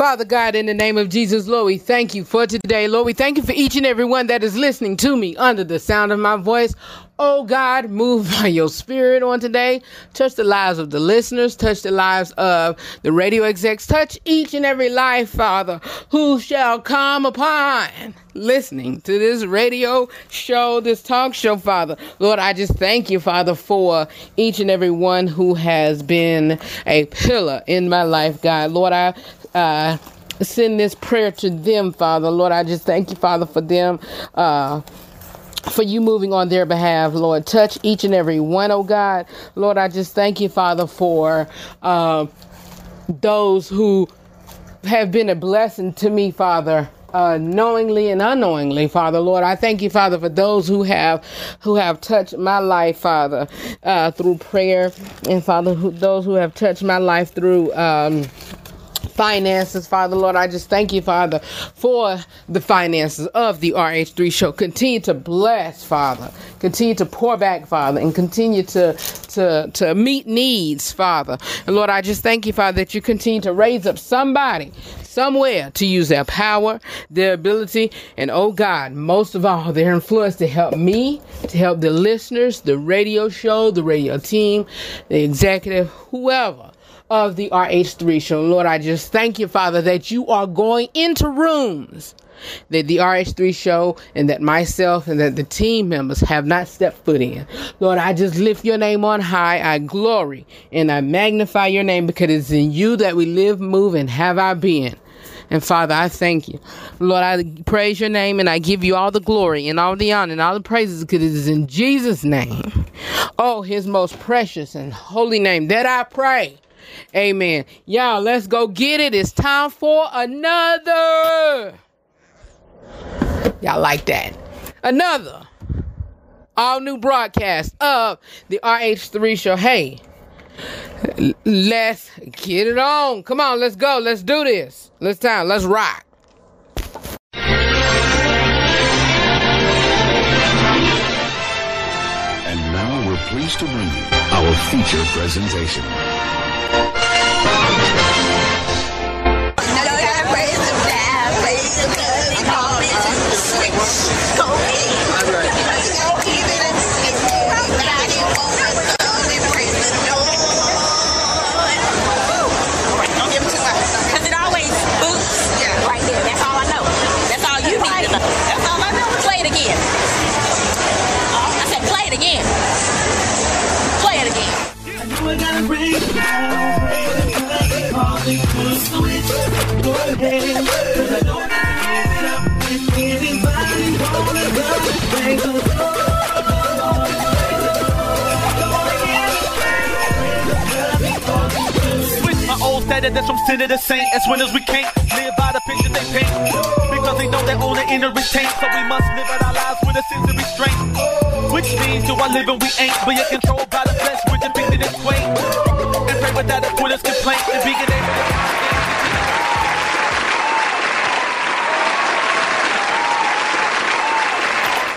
Father God, in the name of Jesus, Lord, we thank you for today. Lord, we thank you for each and every one that is listening to me under the sound of my voice. Oh God, move by your spirit on today. Touch the lives of the listeners, touch the lives of the radio execs, touch each and every life, Father, who shall come upon listening to this radio show, this talk show, Father. Lord, I just thank you, Father, for each and every one who has been a pillar in my life, God. Lord, I uh, send this prayer to them, Father. Lord, I just thank you, Father, for them. Uh, for you moving on their behalf, Lord. Touch each and every one, oh God. Lord, I just thank you, Father, for uh, those who have been a blessing to me, Father. Uh, knowingly and unknowingly, Father, Lord, I thank you, Father, for those who have who have touched my life, Father, uh, through prayer, and Father, who, those who have touched my life through um, finances, Father Lord. I just thank you, Father, for the finances of the RH3 show. Continue to bless, Father. Continue to pour back, Father, and continue to to to meet needs, Father. And Lord, I just thank you, Father, that you continue to raise up somebody somewhere to use their power, their ability, and oh God, most of all, their influence to help me, to help the listeners, the radio show, the radio team, the executive, whoever of the RH3 show. Lord, I just thank you, Father, that you are going into rooms that the RH3 show and that myself and that the team members have not stepped foot in. Lord, I just lift your name on high. I glory and I magnify your name because it's in you that we live, move, and have our being. And Father, I thank you. Lord, I praise your name and I give you all the glory and all the honor and all the praises because it is in Jesus' name. Oh, his most precious and holy name that I pray. Amen. Y'all, let's go get it. It's time for another. Y'all like that? Another all new broadcast of the RH3 show. Hey, let's get it on. Come on, let's go. Let's do this. Let's time. Let's rock. And now we're pleased to bring you our feature presentation. Status that's from sinner to saint. As winners we can't live by the picture they paint. Because they know they own the inner retain. So we must live out our lives with a sense of restraint. Which means do I live and we ain't. But you're controlled by the flesh, we're depicted as quaint. And pray without a quitters complaint. And being able to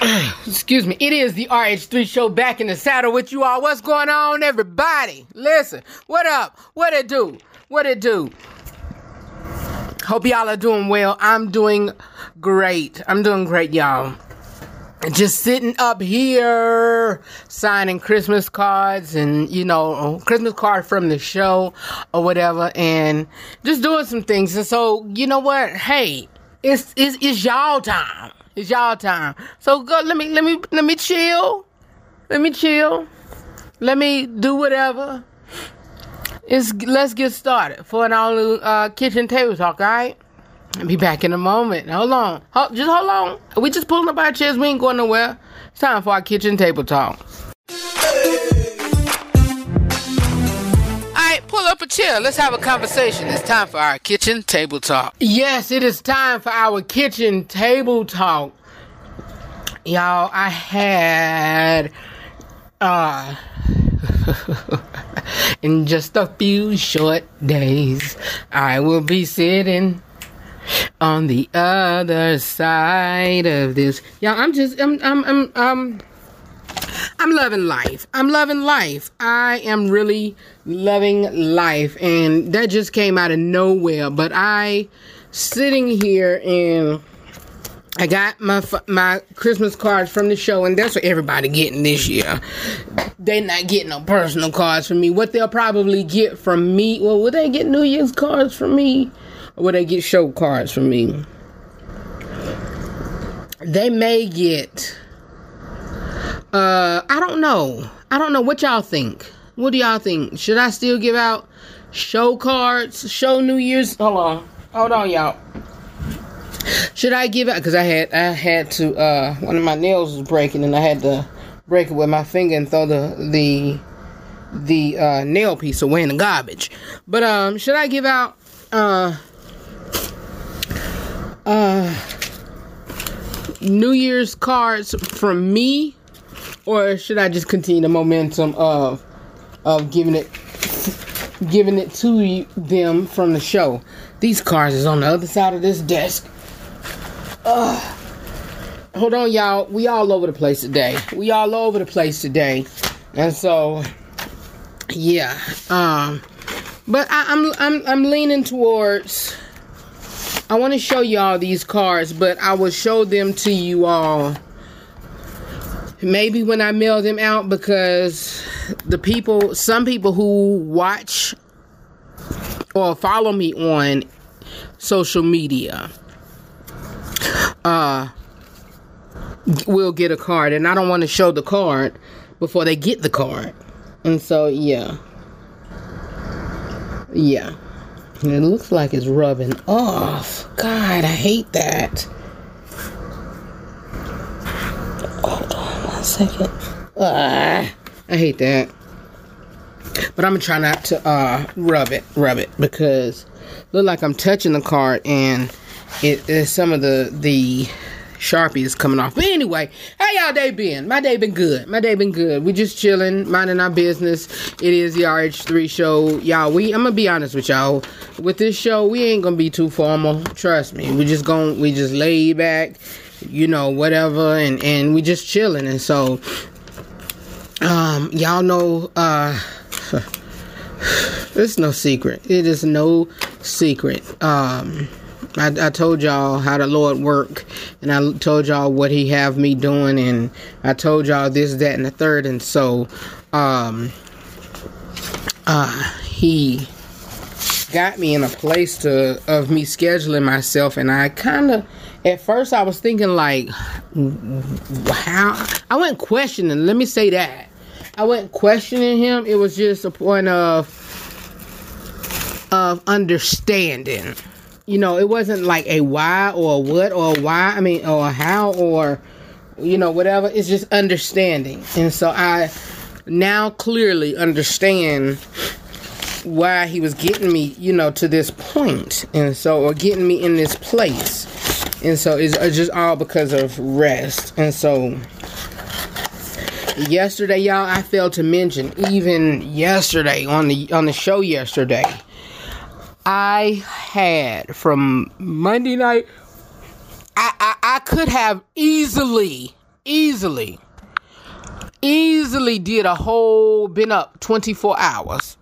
Excuse me. It is the RH3 show back in the saddle with you all. What's going on, everybody? Listen, what up? What it do? What it do? Hope y'all are doing well. I'm doing great. I'm doing great, y'all. Just sitting up here signing Christmas cards and, you know, Christmas card from the show or whatever and just doing some things. And so, you know what? Hey, it's, it's, it's y'all time. It's y'all time. So go, let me, let me, let me chill. Let me chill. Let me do whatever. It's, let's get started for an all uh, kitchen table talk, alright? I'll be back in a moment. Hold on. Hold, just hold on. We just pulling up our chairs. We ain't going nowhere. It's time for our kitchen table talk. Up a chair. Let's have a conversation. It's time for our kitchen table talk. Yes, it is time for our kitchen table talk. Y'all, I had uh in just a few short days I will be sitting on the other side of this. Y'all, I'm just I'm I'm I'm um I'm loving life. I'm loving life. I am really loving life. And that just came out of nowhere. But I sitting here and I got my my Christmas cards from the show, and that's what everybody getting this year. They not getting no personal cards from me. What they'll probably get from me, well, will they get New Year's cards from me, or will they get show cards from me? They may get. Uh, I don't know. I don't know what y'all think. What do y'all think? Should I still give out show cards, show New Year's? Hold on, hold on, y'all. Should I give out? Because I had I had to uh one of my nails was breaking and I had to break it with my finger and throw the the the uh, nail piece away in the garbage. But um, should I give out uh uh New Year's cards from me, or should I just continue the momentum of of giving it giving it to you, them from the show? These cards is on the other side of this desk. Ugh. Hold on, y'all. We all over the place today. We all over the place today, and so yeah. Um, but I, I'm I'm I'm leaning towards. I want to show y'all these cards, but I will show them to you all maybe when I mail them out because the people, some people who watch or follow me on social media, uh, will get a card, and I don't want to show the card before they get the card, and so yeah, yeah. It looks like it's rubbing off. God, I hate that. One second. Ah, I hate that. But I'm gonna try not to uh rub it, rub it because look like I'm touching the card and it is some of the the sharpie is coming off. But anyway, how y'all day been? My day been good. My day been good. We just chilling, minding our business. It is the RH3 show, y'all. We I'm gonna be honest with y'all. With this show, we ain't gonna be too formal. Trust me. We just gonna we just lay back, you know, whatever, and and we just chilling. And so, um, y'all know, uh. It's no secret. It is no secret. Um, I, I told y'all how the Lord work, and I told y'all what He have me doing, and I told y'all this, that, and the third, and so, um, uh, He got me in a place to of me scheduling myself, and I kind of, at first, I was thinking like, how I went questioning. Let me say that. I wasn't questioning him. It was just a point of of understanding. You know, it wasn't like a why or a what or a why. I mean, or a how or you know whatever. It's just understanding. And so I now clearly understand why he was getting me, you know, to this point, and so or getting me in this place. And so it's just all because of rest. And so yesterday y'all i failed to mention even yesterday on the on the show yesterday i had from monday night i i, I could have easily easily easily did a whole been up 24 hours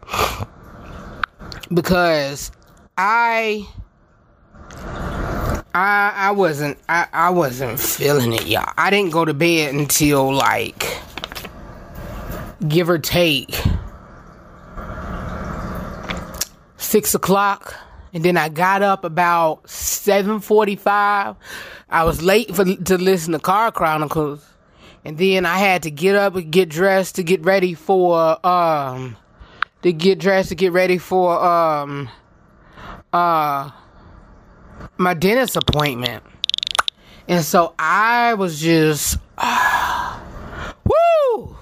because i I I wasn't I, I wasn't feeling it, y'all. I didn't go to bed until like give or take six o'clock. And then i got up about 7.45 i was late for to listen to car chronicles. And then i had to get up and get dressed to get ready for um to get dressed to get ready for um uh my dentist appointment and so i was just woo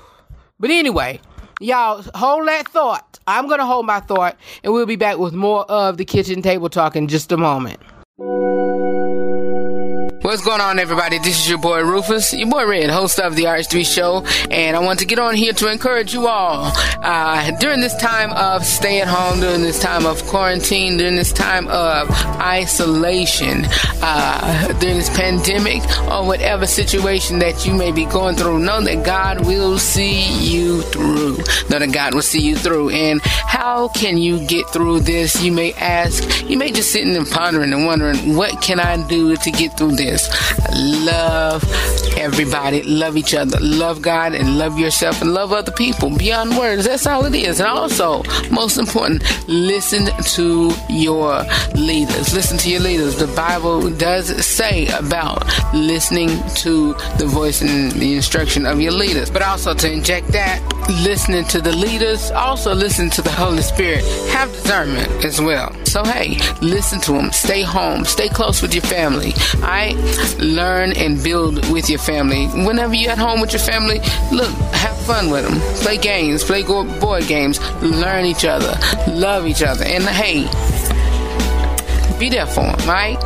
but anyway, y'all hold that thought. I'm going to hold my thought, and we'll be back with more of the kitchen table talk in just a moment. What's going on, everybody? This is your boy Rufus, your boy Red, host of the RH3 Show, and I want to get on here to encourage you all uh, during this time of stay at home, during this time of quarantine, during this time of isolation, uh, during this pandemic, or whatever situation that you may be going through. Know that God will see you through. Know that God will see you through. And how can you get through this? You may ask. You may just sitting and pondering and wondering, what can I do to get through this? Love everybody, love each other, love God, and love yourself, and love other people beyond words. That's all it is. And also, most important, listen to your leaders. Listen to your leaders. The Bible does say about listening to the voice and the instruction of your leaders. But also to inject that, listening to the leaders, also listen to the Holy Spirit. Have discernment as well. So hey, listen to them. Stay home. Stay close with your family. I learn and build with your family. Whenever you're at home with your family, look, have fun with them. Play games. Play board games. Learn each other. Love each other. And hey, be there for them, right?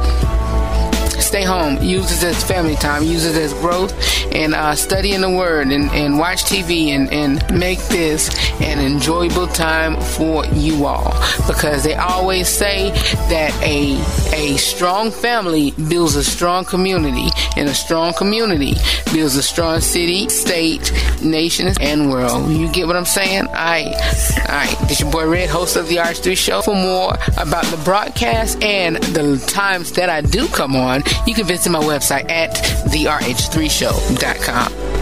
Stay home. Use it as family time. Use it as growth and uh, study in the Word and, and watch TV and, and make this an enjoyable time for you all. Because they always say that a a strong family builds a strong community, and a strong community builds a strong city, state, nation, and world. You get what I'm saying? All right. All right. This your boy Red, host of the RH3 Show. For more about the broadcast and the times that I do come on, you can visit my website at therh3show.com.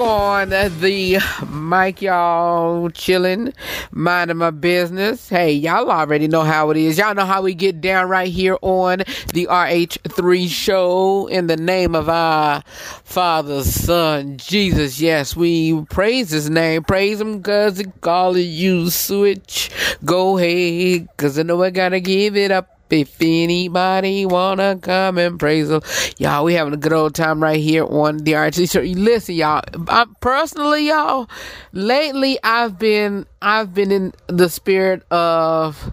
on the mic, y'all chilling, minding my business. Hey, y'all already know how it is. Y'all know how we get down right here on the RH3 show in the name of our Father, Son, Jesus. Yes, we praise his name. Praise him because he called you switch. Go ahead, because I know I gotta give it up. If anybody wanna come and praise him, y'all, we having a good old time right here on the RT show. Listen, y'all, I, personally, y'all, lately I've been, I've been in the spirit of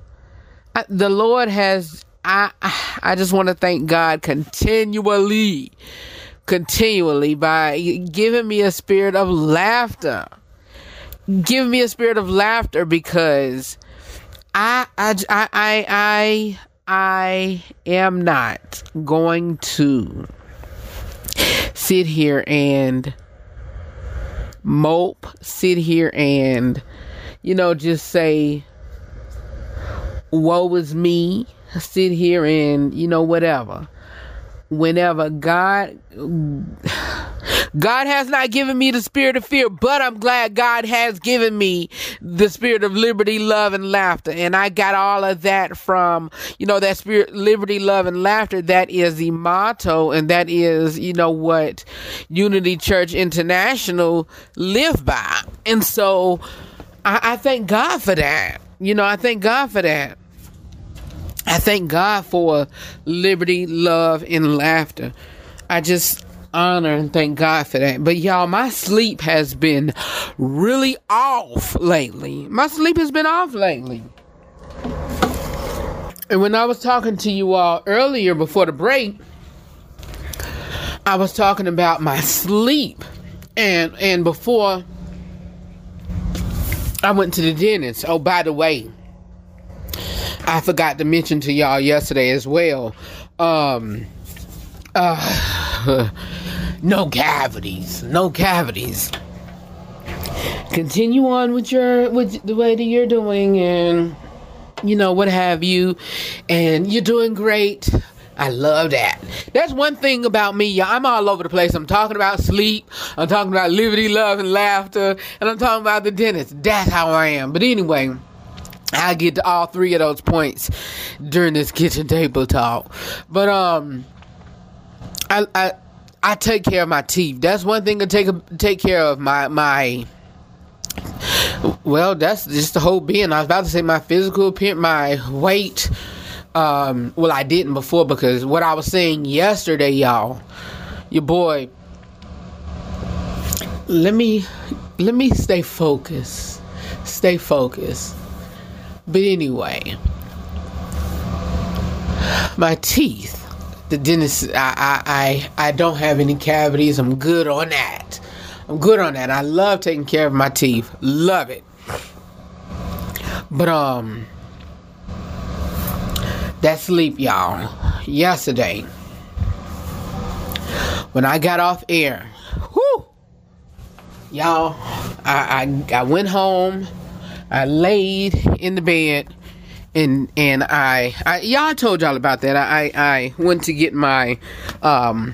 I, the Lord has. I, I just want to thank God continually, continually by giving me a spirit of laughter. Give me a spirit of laughter because I, I, I, I, I am not going to sit here and mope, sit here and, you know, just say, woe is me, sit here and, you know, whatever. Whenever God, God has not given me the spirit of fear, but I'm glad God has given me the spirit of liberty, love, and laughter. And I got all of that from, you know, that spirit, liberty, love, and laughter. That is the motto, and that is, you know, what Unity Church International live by. And so I, I thank God for that. You know, I thank God for that. I thank God for liberty, love, and laughter. I just honor and thank God for that. But y'all, my sleep has been really off lately. My sleep has been off lately. And when I was talking to you all earlier before the break, I was talking about my sleep. And and before I went to the dentist. Oh, by the way, I forgot to mention to y'all yesterday as well. Um, uh, no cavities, no cavities. Continue on with your with the way that you're doing, and you know what have you, and you're doing great. I love that. That's one thing about me. I'm all over the place. I'm talking about sleep. I'm talking about liberty, love, and laughter. And I'm talking about the dentist. That's how I am. But anyway, I get to all three of those points during this kitchen table talk. But um, I I I take care of my teeth. That's one thing to take take care of my my. Well, that's just the whole being. I was about to say my physical appearance, my weight. Um, well, I didn't before because what I was saying yesterday, y'all, your boy. Let me let me stay focused. Stay focused. But anyway, my teeth. The dentist. I, I I don't have any cavities. I'm good on that. I'm good on that. I love taking care of my teeth. Love it. But um, that sleep, y'all. Yesterday, when I got off air, whoo, y'all, I I, I went home. I laid in the bed and and I, I yeah told y'all about that. I I went to get my um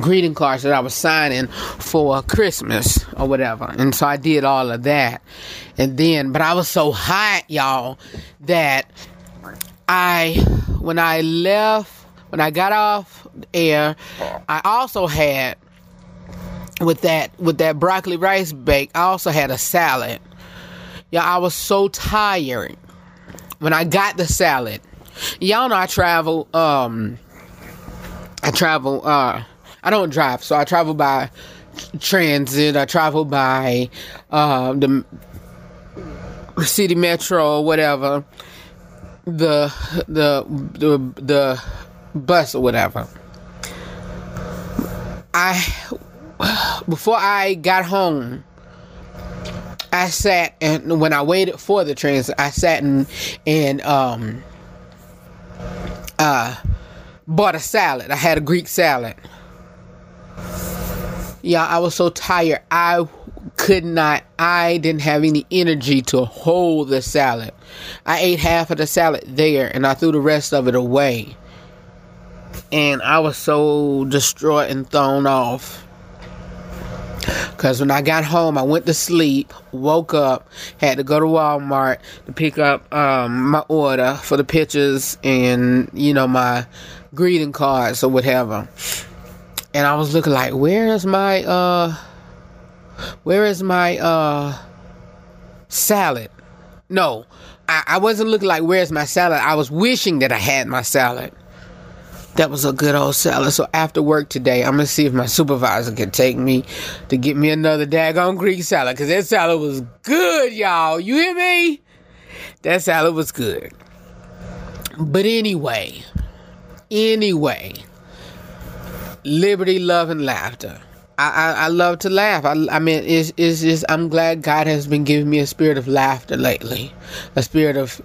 greeting cards that I was signing for Christmas or whatever. And so I did all of that. And then but I was so hot, y'all, that I when I left when I got off air, I also had with that with that broccoli rice bake, I also had a salad. Yeah, I was so tired when I got the salad. Y'all know I travel. Um, I travel. Uh, I don't drive, so I travel by transit. I travel by uh, the city metro or whatever. The the the the bus or whatever. I before I got home. I sat and when I waited for the transit, I sat and and um uh bought a salad. I had a Greek salad. Yeah, I was so tired. I could not I didn't have any energy to hold the salad. I ate half of the salad there and I threw the rest of it away. And I was so distraught and thrown off. Because when I got home, I went to sleep, woke up, had to go to Walmart to pick up um, my order for the pictures and, you know, my greeting cards or whatever. And I was looking like, where is my, uh, where is my, uh, salad? No, I, I wasn't looking like, where's my salad? I was wishing that I had my salad. That was a good old salad. So after work today, I'm gonna see if my supervisor can take me to get me another daggone Greek salad. Cause that salad was good, y'all. You hear me? That salad was good. But anyway, anyway, liberty, love, and laughter. I, I, I love to laugh. I, I mean, it's, it's just, I'm glad God has been giving me a spirit of laughter lately, a spirit of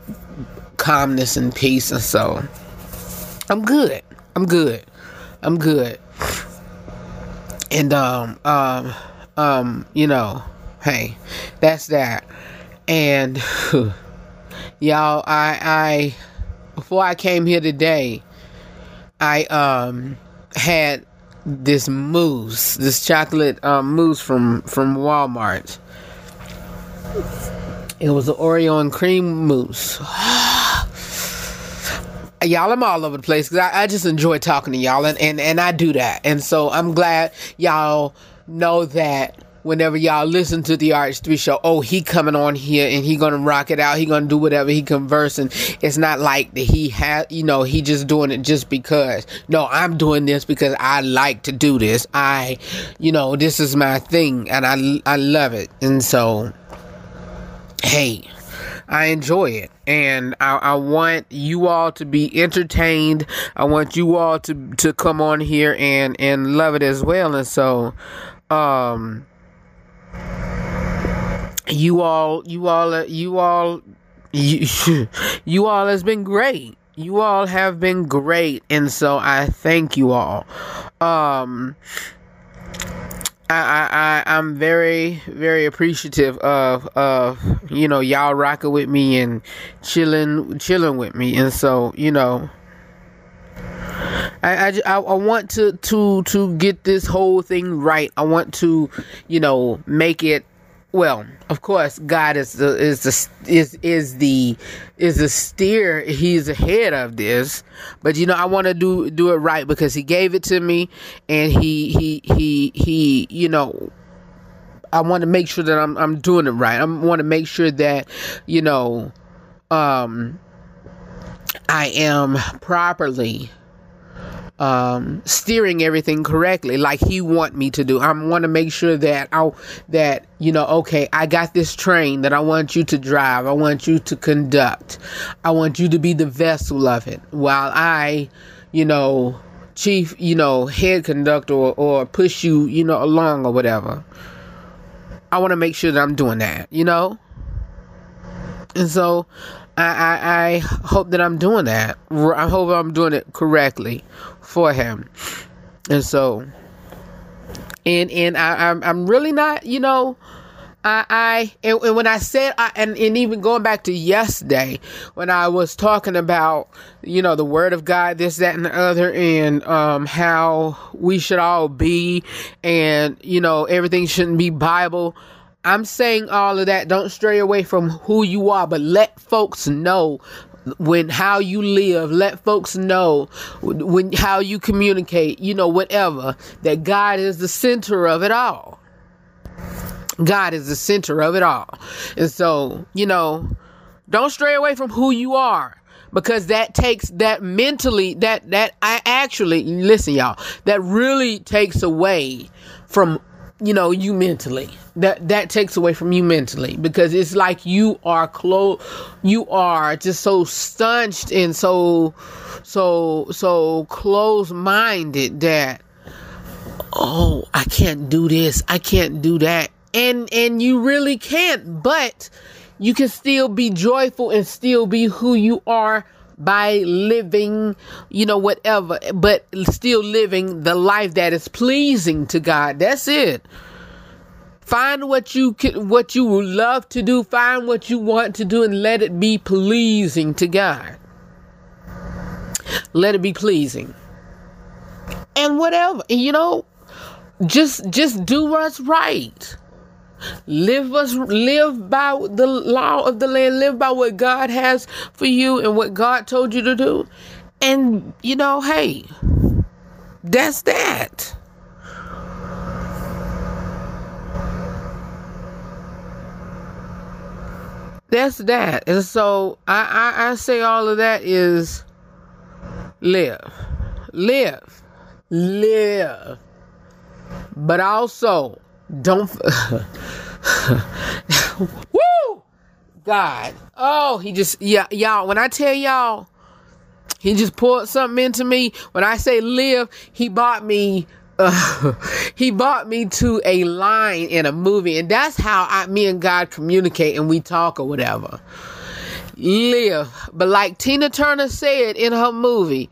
calmness and peace. And so I'm good. I'm good. I'm good. And, um, um, um, you know, hey, that's that. And, y'all, I, I, before I came here today, I, um, had this mousse, this chocolate um, mousse from from Walmart. It was an Oreo and cream mousse. y'all, I'm all over the place because I, I just enjoy talking to y'all, and, and and I do that, and so I'm glad y'all know that whenever y'all listen to the RH3 show, oh, he coming on here and he gonna rock it out. He gonna do whatever he conversing. It's not like that he had, you know, he just doing it just because. No, I'm doing this because I like to do this. I, you know, this is my thing and I, I love it. And so, hey, I enjoy it. And I, I want you all to be entertained. I want you all to, to come on here and, and love it as well. And so, um, you all you all you all you, you all has been great you all have been great and so i thank you all um I, I, I I'm very very appreciative of of you know y'all rocking with me and chilling chilling with me and so you know I, I, I want to to to get this whole thing right. I want to, you know, make it well. Of course, God is the is the is is the is the steer. He's ahead of this, but you know, I want to do do it right because He gave it to me, and He He He He, you know. I want to make sure that I'm I'm doing it right. I want to make sure that, you know, um, I am properly um, steering everything correctly like he want me to do. I want to make sure that I that you know, okay, I got this train that I want you to drive. I want you to conduct. I want you to be the vessel of it while I, you know, chief, you know, head conductor or, or push you, you know, along or whatever. I want to make sure that I'm doing that, you know? And so I, I, I hope that I'm doing that. I hope I'm doing it correctly for him. And so, and and I, I'm I'm really not, you know, I I and, and when I said I and, and even going back to yesterday when I was talking about you know the word of God, this that and the other, and um how we should all be, and you know everything shouldn't be Bible. I'm saying all of that. Don't stray away from who you are, but let folks know when how you live. Let folks know when how you communicate you know whatever that god is the center of it all. God is the center of it all. And so you know don't stray away from who you are because that takes that mentally that that i actually listen y'all that really takes away from you know you mentally that that takes away from you mentally because it's like you are close you are just so stunched and so so so close minded that oh i can't do this i can't do that and and you really can't but you can still be joyful and still be who you are by living, you know, whatever, but still living the life that is pleasing to God. That's it. Find what you can, what you love to do. Find what you want to do, and let it be pleasing to God. Let it be pleasing, and whatever you know. just just do what's right. Live us live by the law of the land, live by what God has for you and what God told you to do. And you know, hey, that's that. That's that. And so I, I, I say all of that is live. Live. Live. But also don't Woo! God. Oh, he just yeah, y'all, when I tell y'all he just poured something into me. When I say live, he bought me he bought me to a line in a movie, and that's how I, me and God communicate and we talk or whatever. Live, but like Tina Turner said in her movie,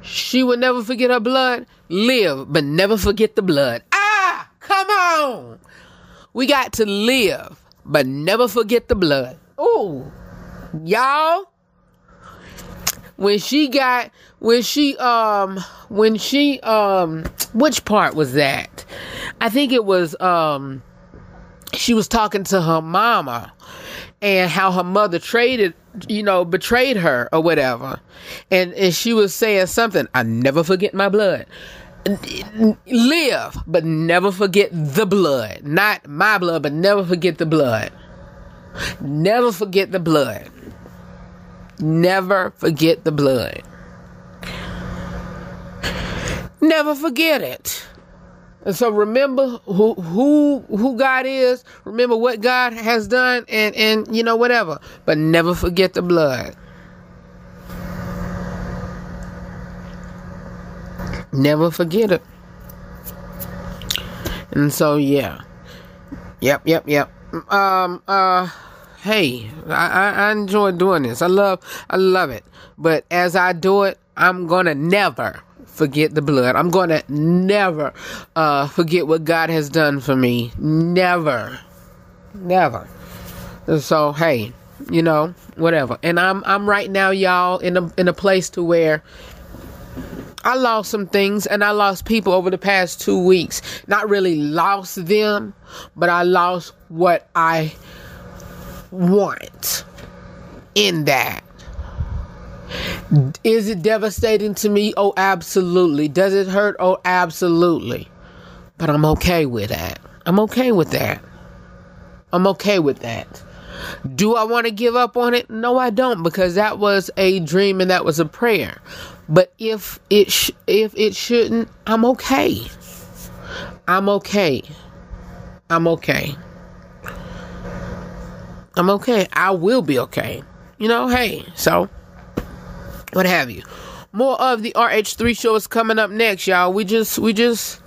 she would never forget her blood. Live, but never forget the blood. Ah, come on. We got to live, but never forget the blood. Ooh, y'all when she got when she um when she um which part was that? I think it was um she was talking to her mama and how her mother traded you know betrayed her or whatever. And and she was saying something i never forget my blood. Live but never forget the blood. Not my blood but never forget the blood. Never forget the blood. Never forget the blood. Never forget it. And so remember who who who God is, remember what God has done and and you know whatever, but never forget the blood. Never forget it. And so yeah. Yep, yep, yep. Um uh hey, I, I enjoy doing this. I love I love it. But as I do it, I'm gonna never forget the blood. I'm gonna never uh, forget what God has done for me. Never. Never. And so hey, you know, whatever. And I'm I'm right now, y'all, in a in a place to where I lost some things and I lost people over the past two weeks. Not really lost them, but I lost what I want in that. Is it devastating to me? Oh, absolutely. Does it hurt? Oh, absolutely. But I'm okay with that. I'm okay with that. I'm okay with that. Do I want to give up on it? No, I don't because that was a dream and that was a prayer. But if it sh- if it shouldn't, I'm okay. I'm okay. I'm okay. I'm okay. I will be okay. You know, hey, so what have you. More of the RH3 show is coming up next, y'all. We just, we just,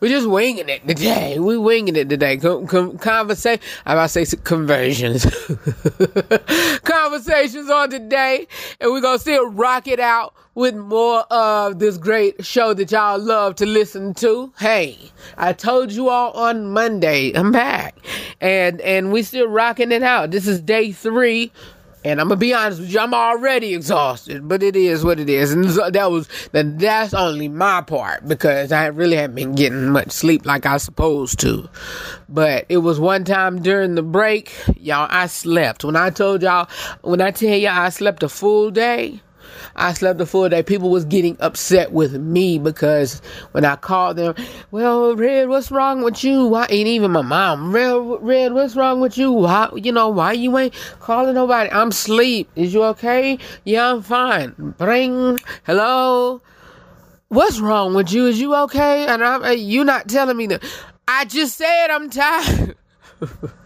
we just winging it today. We winging it today. Com- com- conversation. I about to say conversions. Conversations on today, and we're gonna still rock it out with more of this great show that y'all love to listen to. Hey, I told you all on Monday, I'm back, and and we still rocking it out. This is day three and I'm gonna be honest with you, I'm already exhausted, but it is what it is. And that was that that's only my part because I really haven't been getting much sleep like I supposed to. But it was one time during the break, y'all, I slept. When I told y'all, when I tell y'all I slept a full day, I slept a full day. People was getting upset with me because when I called them, well, Red, what's wrong with you? Why? ain't even my mom, Red, Red, what's wrong with you? Why? You know why you ain't calling nobody? I'm sleep. Is you okay? Yeah, I'm fine. Bring hello. What's wrong with you? Is you okay? And I'm you not telling me that. I just said I'm tired.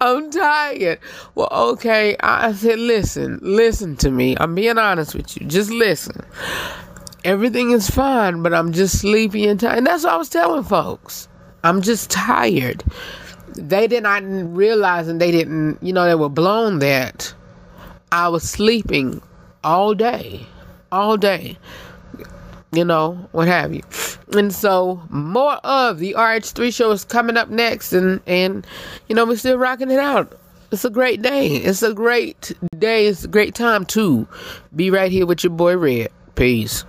I'm tired. Well, okay. I said, listen, listen to me. I'm being honest with you. Just listen. Everything is fine, but I'm just sleepy and tired. And that's what I was telling folks. I'm just tired. They did not realize and they didn't, you know, they were blown that I was sleeping all day. All day you know, what have you. And so more of the RH3 show is coming up next and and you know, we're still rocking it out. It's a great day. It's a great day. It's a great time to be right here with your boy Red. Peace.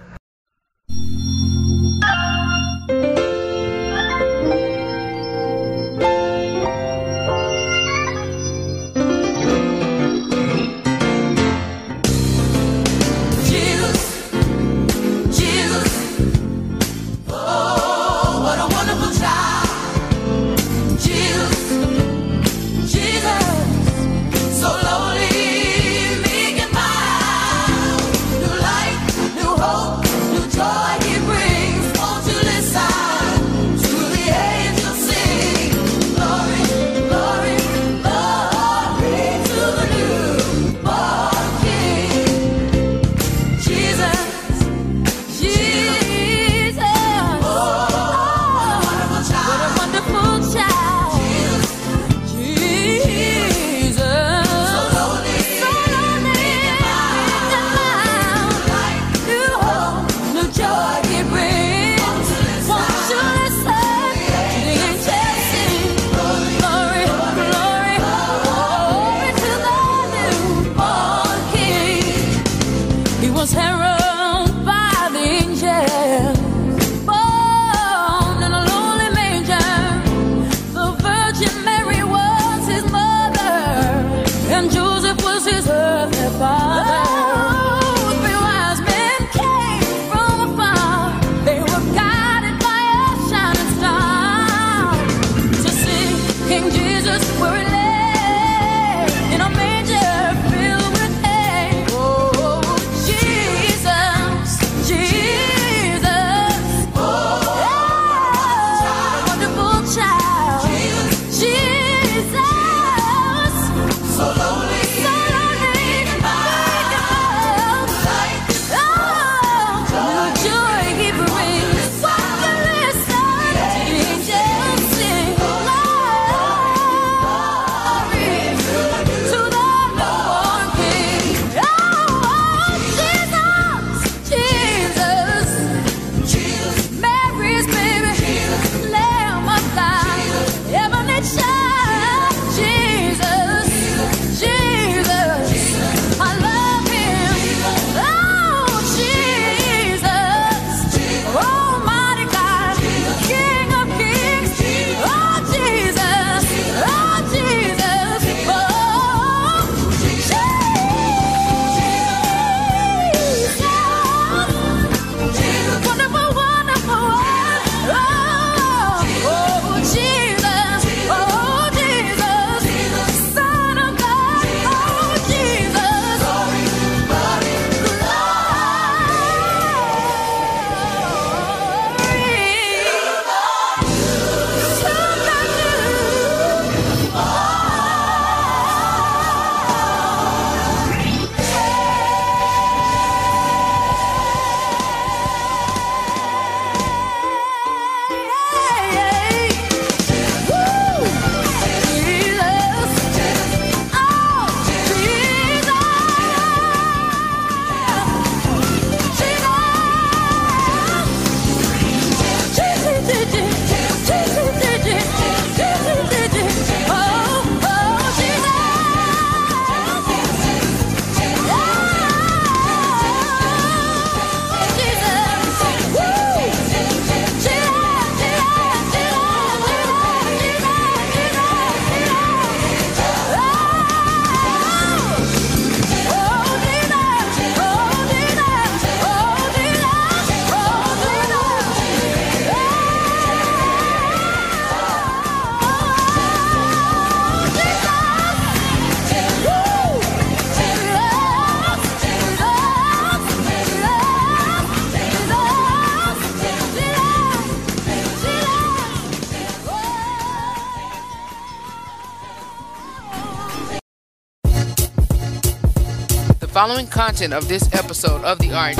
Following content of this episode of the RH.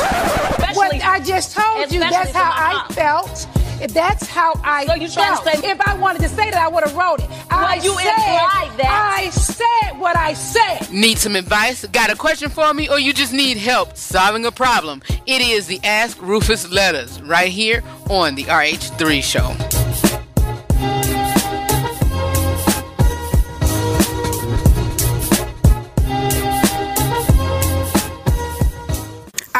What I just told you, that's how I mom. felt. If That's how I So you felt. say- if I wanted to say that, I would have wrote it. I you said, implied that. I said what I said. Need some advice? Got a question for me? Or you just need help solving a problem? It is the Ask Rufus Letters right here on the RH3 Show.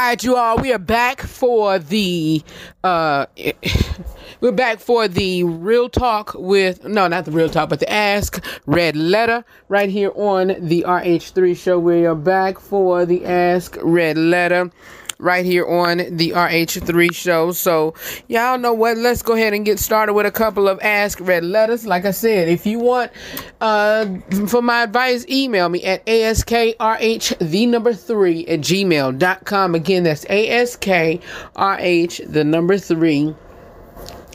Right, you all, we are back for the uh we're back for the real talk with no, not the real talk, but the ask red letter right here on the RH3 show. We are back for the ask red letter right here on the RH3 show. So, y'all know what? Let's go ahead and get started with a couple of ask red letters. Like I said, if you want uh for my advice, email me at askrh the number three at gmail.com. Again, that's askrh the number three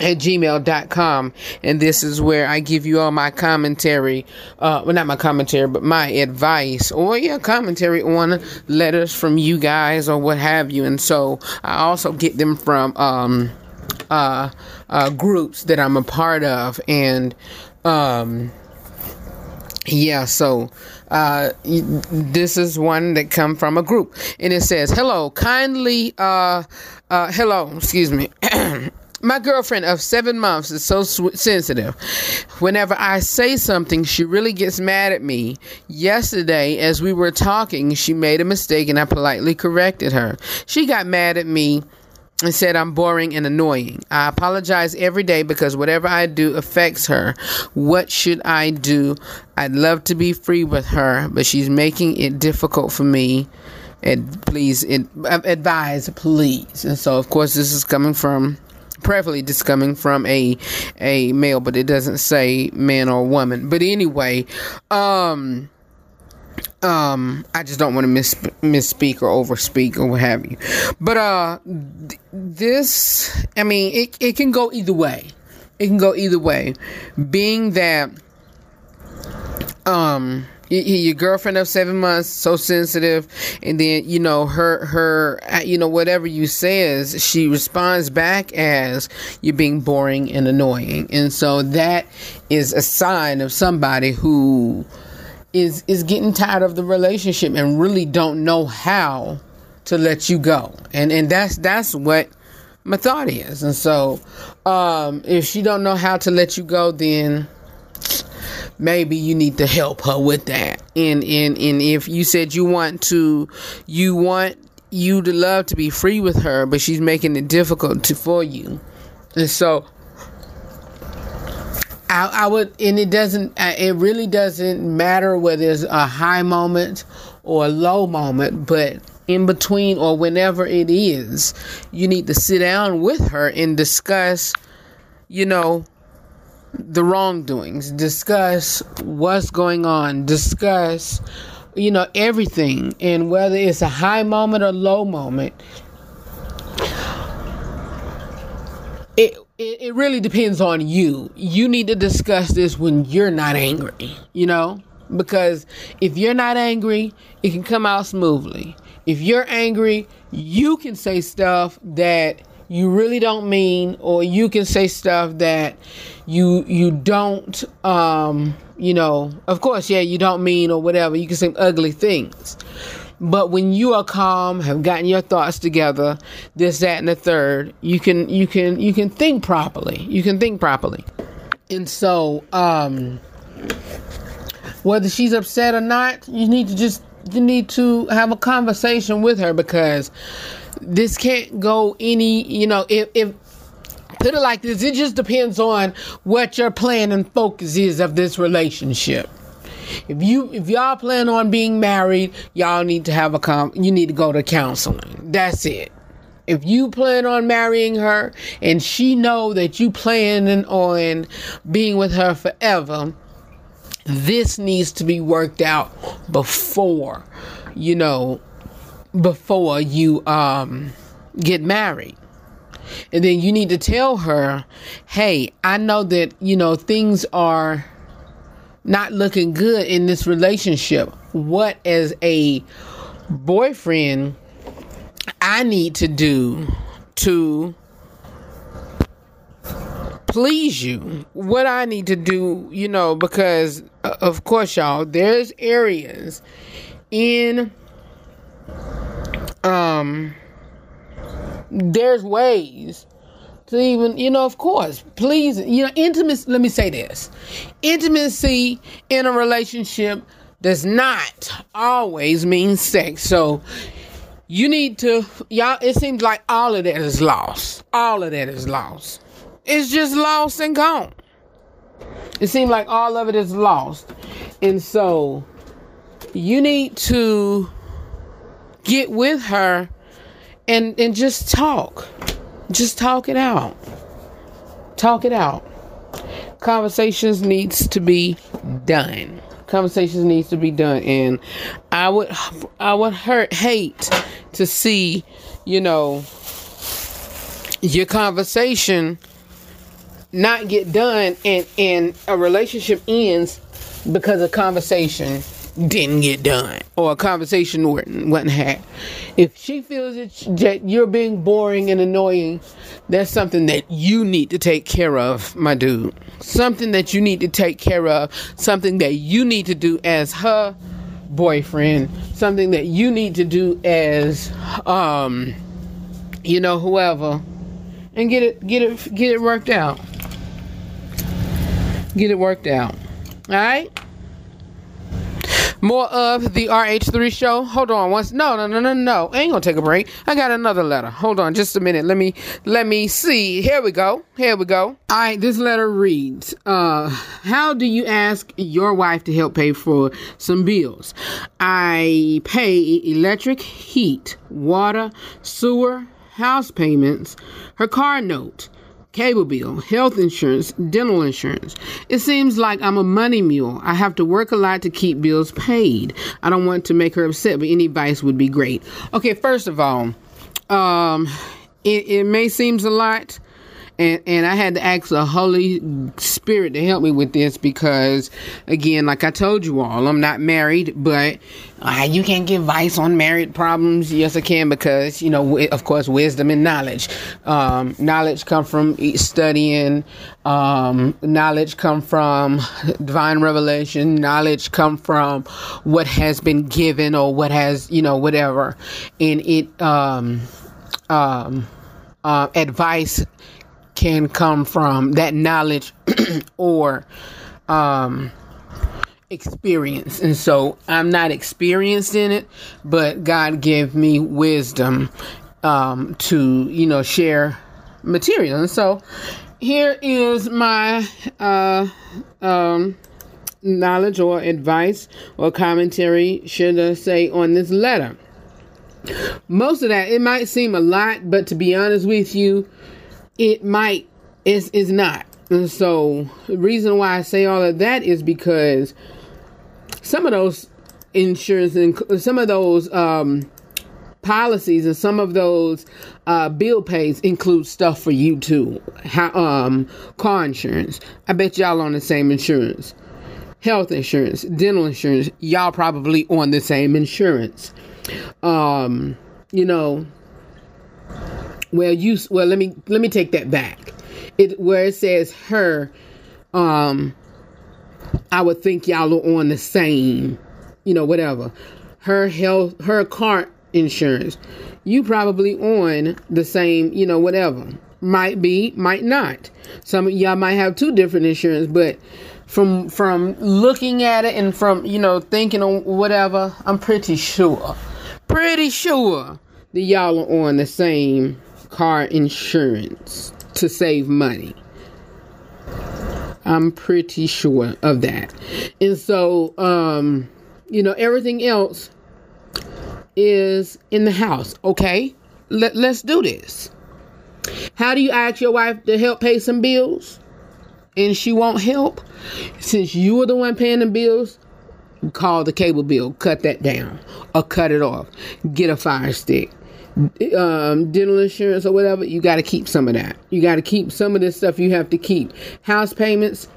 at gmail.com and this is where i give you all my commentary uh well not my commentary but my advice or yeah commentary on letters from you guys or what have you and so i also get them from um uh uh groups that i'm a part of and um yeah, so uh, this is one that come from a group, and it says, "Hello, kindly, uh, uh, hello, excuse me." My girlfriend of seven months is so sw- sensitive. Whenever I say something, she really gets mad at me. Yesterday, as we were talking, she made a mistake and I politely corrected her. She got mad at me and said I'm boring and annoying. I apologize every day because whatever I do affects her. What should I do? I'd love to be free with her, but she's making it difficult for me. And please advise, please. And so, of course, this is coming from. Preferably, is coming from a a male, but it doesn't say man or woman. But anyway, um, um i just don't want to miss misspeak or overspeak or what have you. But uh th- this i mean it, it can go either way. It can go either way. Being that um your girlfriend of seven months so sensitive and then you know her her uh, you know whatever you says she responds back as you're being boring and annoying. And so that is a sign of somebody who is is getting tired of the relationship and really don't know how to let you go. And and that's that's what my thought is. And so um if she don't know how to let you go then maybe you need to help her with that. And and and if you said you want to you want you to love to be free with her but she's making it difficult to, for you. And so I, I would, and it doesn't, uh, it really doesn't matter whether it's a high moment or a low moment, but in between or whenever it is, you need to sit down with her and discuss, you know, the wrongdoings, discuss what's going on, discuss, you know, everything, and whether it's a high moment or low moment. it, it it really depends on you. You need to discuss this when you're not angry, you know? Because if you're not angry, it can come out smoothly. If you're angry, you can say stuff that you really don't mean or you can say stuff that you you don't um you know, of course, yeah, you don't mean or whatever. You can say ugly things. But when you are calm, have gotten your thoughts together, this, that, and the third, you can you can you can think properly. You can think properly. And so, um whether she's upset or not, you need to just you need to have a conversation with her because this can't go any you know, if if put it like this, it just depends on what your plan and focus is of this relationship. If you if y'all plan on being married, y'all need to have a com you need to go to counseling. That's it. If you plan on marrying her and she know that you planning on being with her forever, this needs to be worked out before, you know, before you um get married. And then you need to tell her, "Hey, I know that, you know, things are not looking good in this relationship. What as a boyfriend I need to do to please you? What I need to do, you know, because uh, of course, y'all, there's areas in um there's ways to even you know of course please you know intimacy let me say this. Intimacy in a relationship does not always mean sex. So you need to y'all it seems like all of that is lost. All of that is lost. It's just lost and gone. It seems like all of it is lost. And so you need to get with her and and just talk. Just talk it out. Talk it out. Conversations needs to be done. Conversations needs to be done. And i would i would hurt hate to see you know your conversation not get done and and a relationship ends because of conversation didn't get done or a conversation wasn't, had. If she feels that you're being boring and annoying, that's something that you need to take care of, my dude. Something that you need to take care of. Something that you need to do as her boyfriend. Something that you need to do as, um, you know, whoever, and get it, get it, get it worked out. Get it worked out. All right. More of the RH3 show. Hold on once. No, no, no, no, no. I ain't gonna take a break. I got another letter. Hold on just a minute. Let me let me see. Here we go. Here we go. All right, this letter reads, uh, how do you ask your wife to help pay for some bills? I pay electric, heat, water, sewer, house payments, her car note cable bill, health insurance, dental insurance. It seems like I'm a money mule. I have to work a lot to keep bills paid. I don't want to make her upset, but any advice would be great. Okay, first of all, um, it, it may seems a lot, and and I had to ask the Holy Spirit to help me with this because, again, like I told you all, I'm not married, but uh, you can't give advice on married problems. Yes, I can because you know, of course, wisdom and knowledge. Um, knowledge come from studying. Um, knowledge come from divine revelation. Knowledge come from what has been given or what has you know whatever, and it um, um, uh, advice can come from that knowledge or um, experience. And so I'm not experienced in it, but God gave me wisdom um, to, you know, share material. And so here is my uh, um, knowledge or advice or commentary, should I say, on this letter. Most of that, it might seem a lot, but to be honest with you, it might is is not. And so the reason why I say all of that is because some of those insurance and some of those um, policies and some of those uh, bill pays include stuff for you too. How, um, car insurance. I bet y'all on the same insurance. Health insurance, dental insurance. Y'all probably on the same insurance. Um, you know, well, you well let me let me take that back. It where it says her, um, I would think y'all are on the same, you know, whatever. Her health, her car insurance, you probably on the same, you know, whatever. Might be, might not. Some of y'all might have two different insurance, but from from looking at it and from you know thinking on whatever, I'm pretty sure, pretty sure that y'all are on the same car insurance to save money. I'm pretty sure of that. And so, um, you know, everything else is in the house. Okay, Let, let's do this. How do you ask your wife to help pay some bills and she won't help? Since you are the one paying the bills, call the cable bill, cut that down, or cut it off. Get a fire stick um, dental insurance or whatever, you got to keep some of that. You got to keep some of this stuff you have to keep. House payments,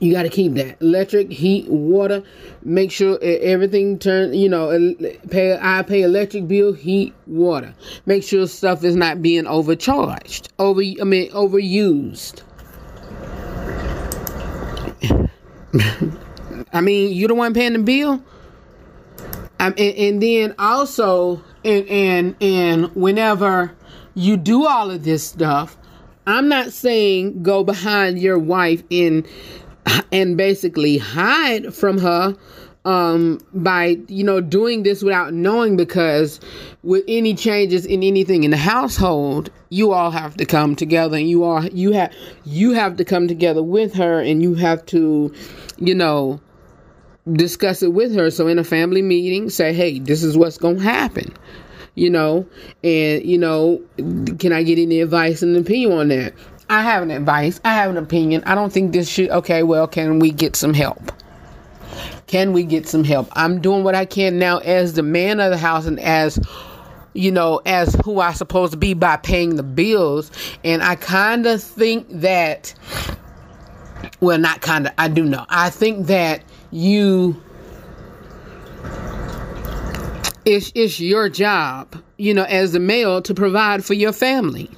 You got to keep that electric, heat, water. Make sure everything turn. You know, pay. I pay electric bill, heat, water. Make sure stuff is not being overcharged, over. I mean, overused. I mean, you the one paying the bill. Um, and, and then also, and and and whenever you do all of this stuff, I'm not saying go behind your wife in and basically hide from her um by you know doing this without knowing because with any changes in anything in the household you all have to come together and you all you have you have to come together with her and you have to you know discuss it with her so in a family meeting say hey this is what's going to happen you know and you know can i get any advice and opinion on that i have an advice i have an opinion i don't think this should okay well can we get some help can we get some help? I'm doing what I can now as the man of the house and as you know, as who I supposed to be by paying the bills. And I kind of think that, well, not kind of, I do know. I think that you, it's, it's your job, you know, as the male to provide for your family.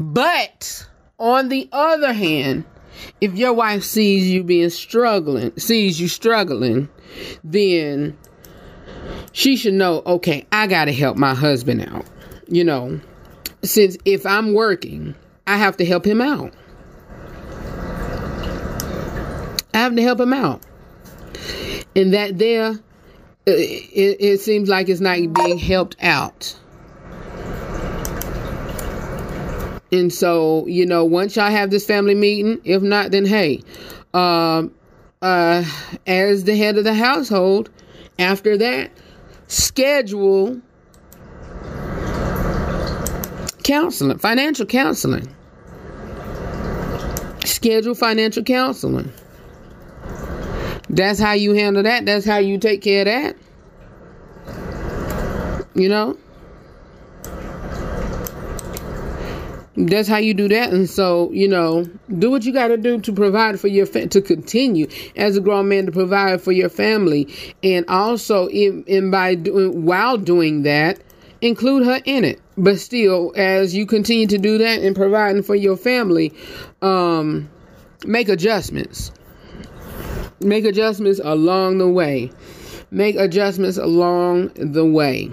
But on the other hand, if your wife sees you being struggling, sees you struggling, then she should know, okay, I got to help my husband out. You know, since if I'm working, I have to help him out. I have to help him out. And that there, uh, it, it seems like it's not being helped out. And so, you know, once y'all have this family meeting, if not, then hey, um, uh, as the head of the household, after that, schedule counseling, financial counseling. Schedule financial counseling. That's how you handle that. That's how you take care of that. You know? that's how you do that and so you know do what you got to do to provide for your fa- to continue as a grown man to provide for your family and also in, in by doing while doing that include her in it but still as you continue to do that and providing for your family um make adjustments make adjustments along the way make adjustments along the way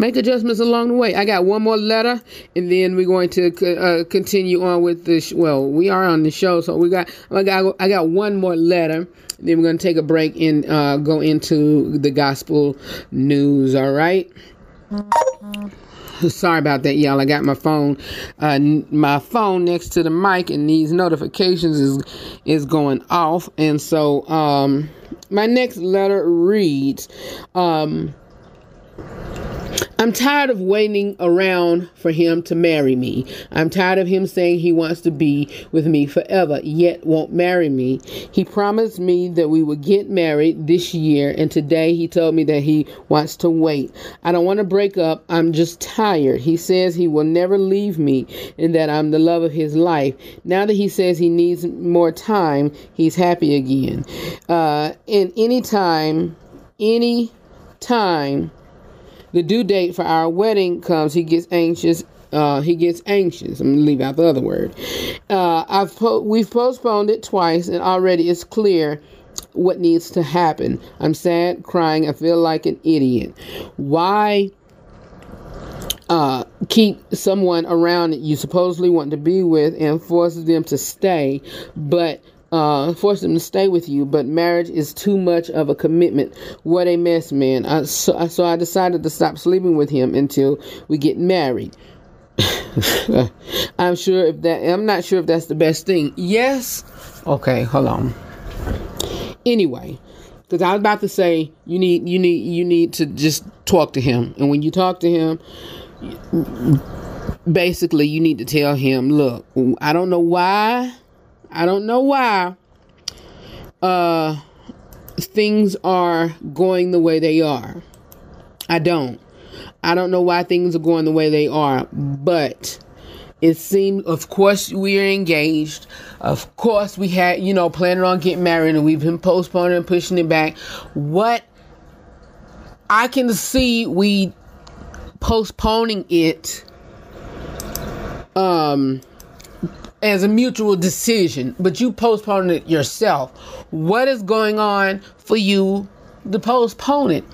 make adjustments along the way. I got one more letter, and then we're going to uh, continue on with this. Well, we are on the show, so we got I got I got one more letter. Then we're going to take a break and uh, go into the gospel news. All right. Sorry about that, y'all. I got my phone, uh, my phone next to the mic, and these notifications is is going off. And so, um, my next letter reads, um, I'm tired of waiting around for him to marry me. I'm tired of him saying he wants to be with me forever, yet won't marry me. He promised me that we would get married this year, and today he told me that he wants to wait. I don't want to break up. I'm just tired. He says he will never leave me and that I'm the love of his life. Now that he says he needs more time, he's happy again. Uh, and any time, any time the due date for our wedding comes, he gets anxious. Uh, he gets anxious. I'm gonna leave out the other word. Uh, I've po- we've postponed it twice, and already it's clear what needs to happen. I'm sad, crying. I feel like an idiot. Why? Uh, keep someone around that you supposedly want to be with and force them to stay, but uh, force them to stay with you, but marriage is too much of a commitment. What a mess, man. I, so, so I decided to stop sleeping with him until we get married. I'm sure if that, I'm not sure if that's the best thing. Yes. Okay, hold on. Anyway, because I was about to say you need, you need, you need to just talk to him, and when you talk to him, basically you need to tell him, look, I don't know why I don't know why uh things are going the way they are. I don't. I don't know why things are going the way they are, but it seemed of course we're engaged of course we had you know planning on getting married and we've been postponing and pushing it back what i can see we postponing it um as a mutual decision but you postponed it yourself. What is going on for you to postpone it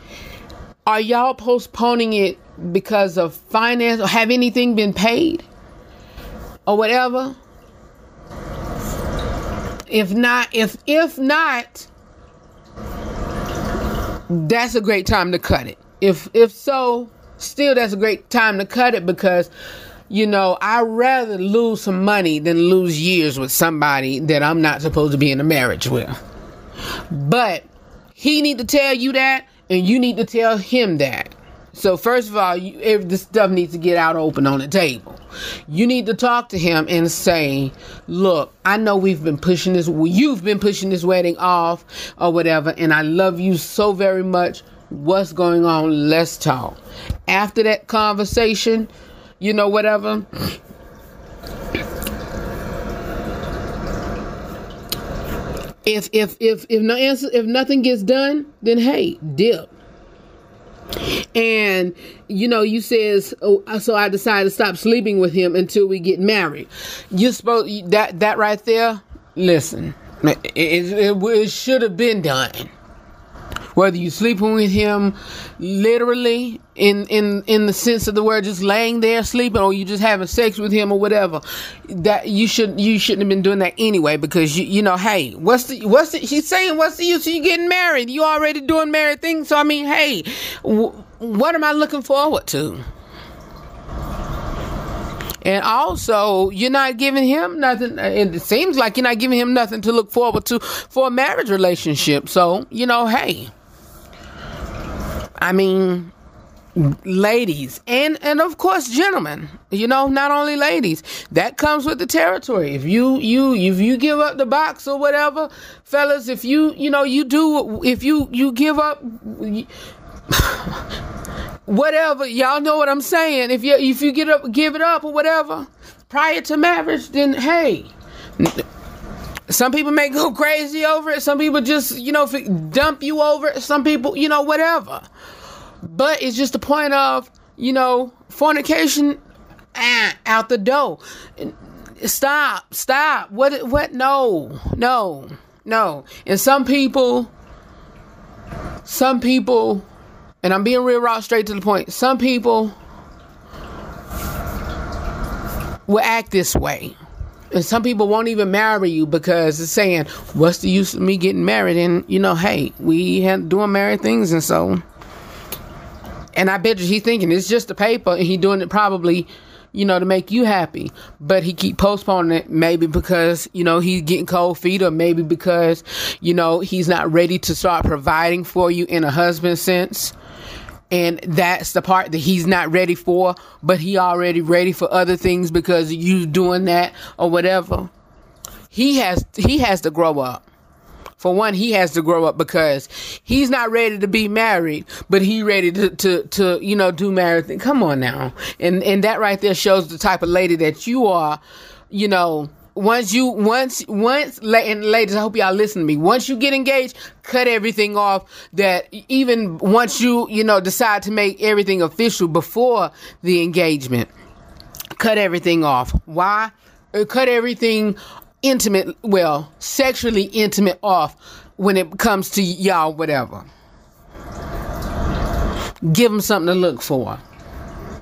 are y'all postponing it because of finance or have anything been paid? Or whatever? If not if if not that's a great time to cut it. If if so still that's a great time to cut it because you know i'd rather lose some money than lose years with somebody that i'm not supposed to be in a marriage with but he need to tell you that and you need to tell him that so first of all, you, if this stuff needs to get out open on the table. You need to talk to him and say, "Look, I know we've been pushing this. You've been pushing this wedding off, or whatever, and I love you so very much. What's going on? Let's talk." After that conversation, you know, whatever. If if if if no answer, if nothing gets done, then hey, dip. And you know you says oh, so i decided to stop sleeping with him until we get married. You supposed that that right there listen it, it, it, it should have been done whether you're sleeping with him literally in in in the sense of the word just laying there sleeping or you just having sex with him or whatever that you should you shouldn't have been doing that anyway because you you know hey what's the what's the, she's saying what's the use of you getting married you already doing married things so i mean hey w- what am i looking forward to and also, you're not giving him nothing. Uh, it seems like you're not giving him nothing to look forward to for a marriage relationship. So, you know, hey, I mean, ladies and and of course gentlemen you know not only ladies that comes with the territory. If you you if you give up the box or whatever fellas if you you know you do if you you give up whatever y'all know what i'm saying. If you if you get up give it up or whatever prior to marriage then hey some people may go crazy over it some people just you know dump you over it some people you know whatever but it's just the point of, you know, fornication ah, out the door. Stop, stop. What what no. No. No. And some people some people and I'm being real raw straight to the point. Some people will act this way. And some people won't even marry you because it's saying, What's the use of me getting married? And you know, hey, we had doing married things and so and I bet you he's thinking it's just a paper and he doing it probably, you know, to make you happy. But he keep postponing it, maybe because, you know, he's getting cold feet or maybe because, you know, he's not ready to start providing for you in a husband sense. And that's the part that he's not ready for, but he already ready for other things because you doing that or whatever. He has he has to grow up for one, he has to grow up because he's not ready to be married, but he ready to, to, to you know, do marriage. Come on now. And, and that right there shows the type of lady that you are, you know, once you once once and ladies i hope y'all listen to me once you get engaged cut everything off that even once you you know decide to make everything official before the engagement cut everything off why uh, cut everything intimate, well, sexually intimate off when it comes to y'all, whatever. Give them something to look for.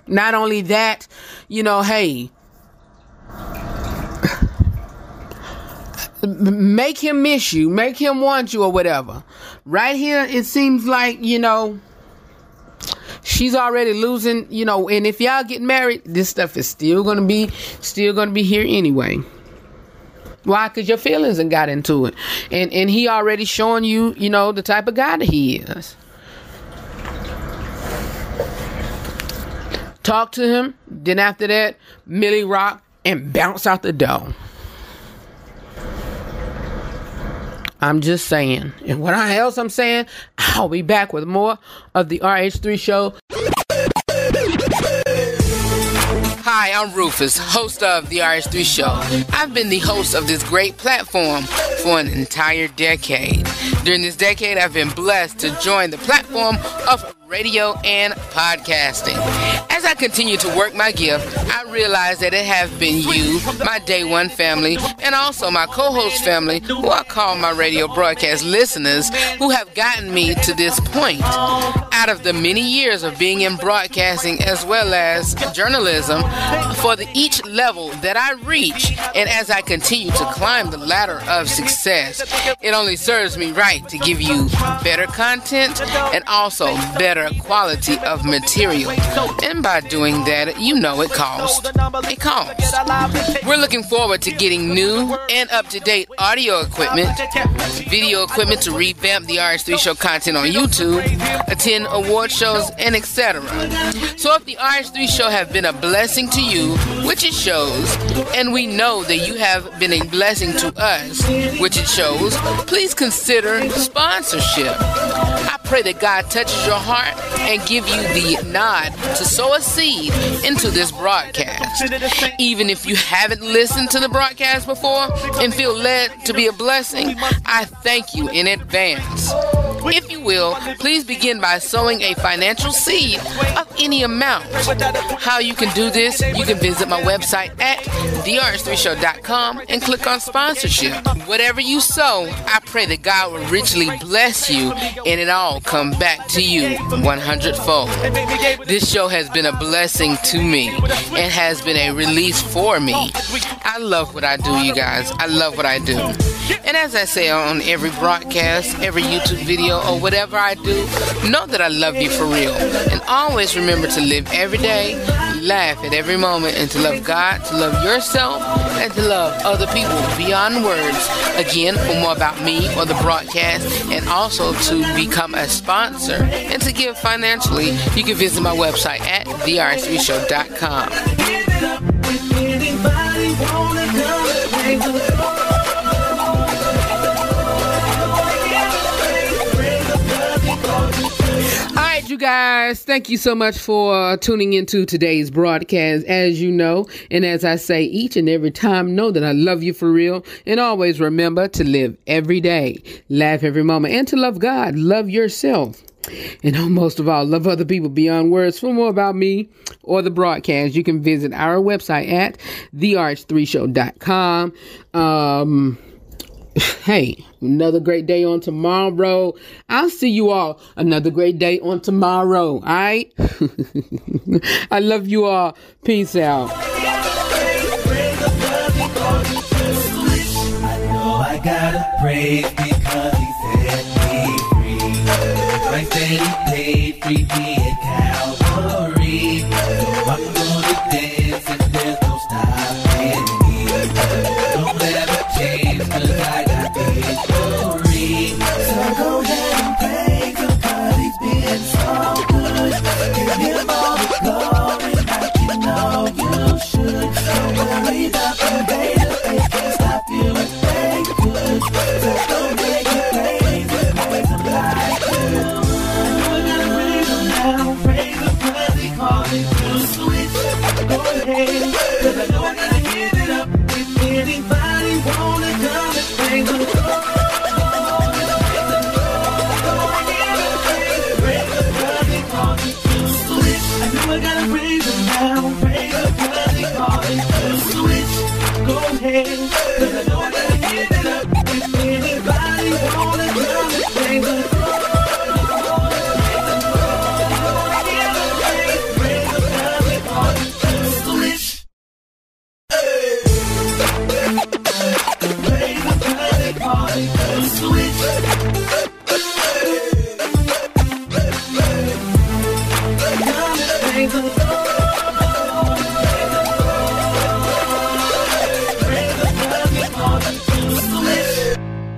Not only that, you know, hey, make him miss you, make him want you, or whatever. Right here, it seems like, you know, she's already losing, you know, and if y'all get married, this stuff is still gonna be still gonna be here anyway. Why? Because your feelings and got into it, and and he already showing you, you know, the type of guy that he is. Talk to him. Then after that, Milly Rock and bounce out the door. I'm just saying. And what else I'm saying, I'll be back with more of the RH3 show. Hi, I'm Rufus, host of The RH3 Show. I've been the host of this great platform for an entire decade. During this decade, I've been blessed to join the platform of radio, and podcasting. As I continue to work my gift, I realize that it has been you, my day one family, and also my co host family, who I call my radio broadcast listeners, who have gotten me to this point. Out of the many years of being in broadcasting as well as journalism, for the, each level that I reach, and as I continue to climb the ladder of success, it only serves me right to give you better content and also better better quality of material. And by doing that, you know it costs. It costs. We're looking forward to getting new and up to date audio equipment, video equipment to revamp the RH3 show content on YouTube, attend award shows, and etc. So if the RH3 show have been a blessing to you, which it shows, and we know that you have been a blessing to us, which it shows, please consider sponsorship. Pray that God touches your heart and give you the nod to sow a seed into this broadcast. Even if you haven't listened to the broadcast before and feel led to be a blessing, I thank you in advance. If you will, please begin by sowing a financial seed of any amount. How you can do this, you can visit my website at therh3show.com and click on sponsorship. Whatever you sow, I pray that God will richly bless you and it all come back to you 100 fold. This show has been a blessing to me and has been a release for me. I love what I do, you guys. I love what I do. And as I say on every broadcast, every YouTube video, or whatever I do, know that I love you for real. And always remember to live every day, laugh at every moment, and to love God, to love yourself, and to love other people beyond words. Again, for more about me or the broadcast, and also to become a sponsor and to give financially, you can visit my website at therh3show.com. you guys. Thank you so much for tuning into today's broadcast. As you know, and as I say each and every time, know that I love you for real. And always remember to live every day, laugh every moment, and to love God, love yourself. And most of all, love other people beyond words. For more about me or the broadcast, you can visit our website at therh3show.com. Um, hey, another great day on tomorrow. I'll see you all another great day on tomorrow. All right? I love you all. Peace out. I Ahead.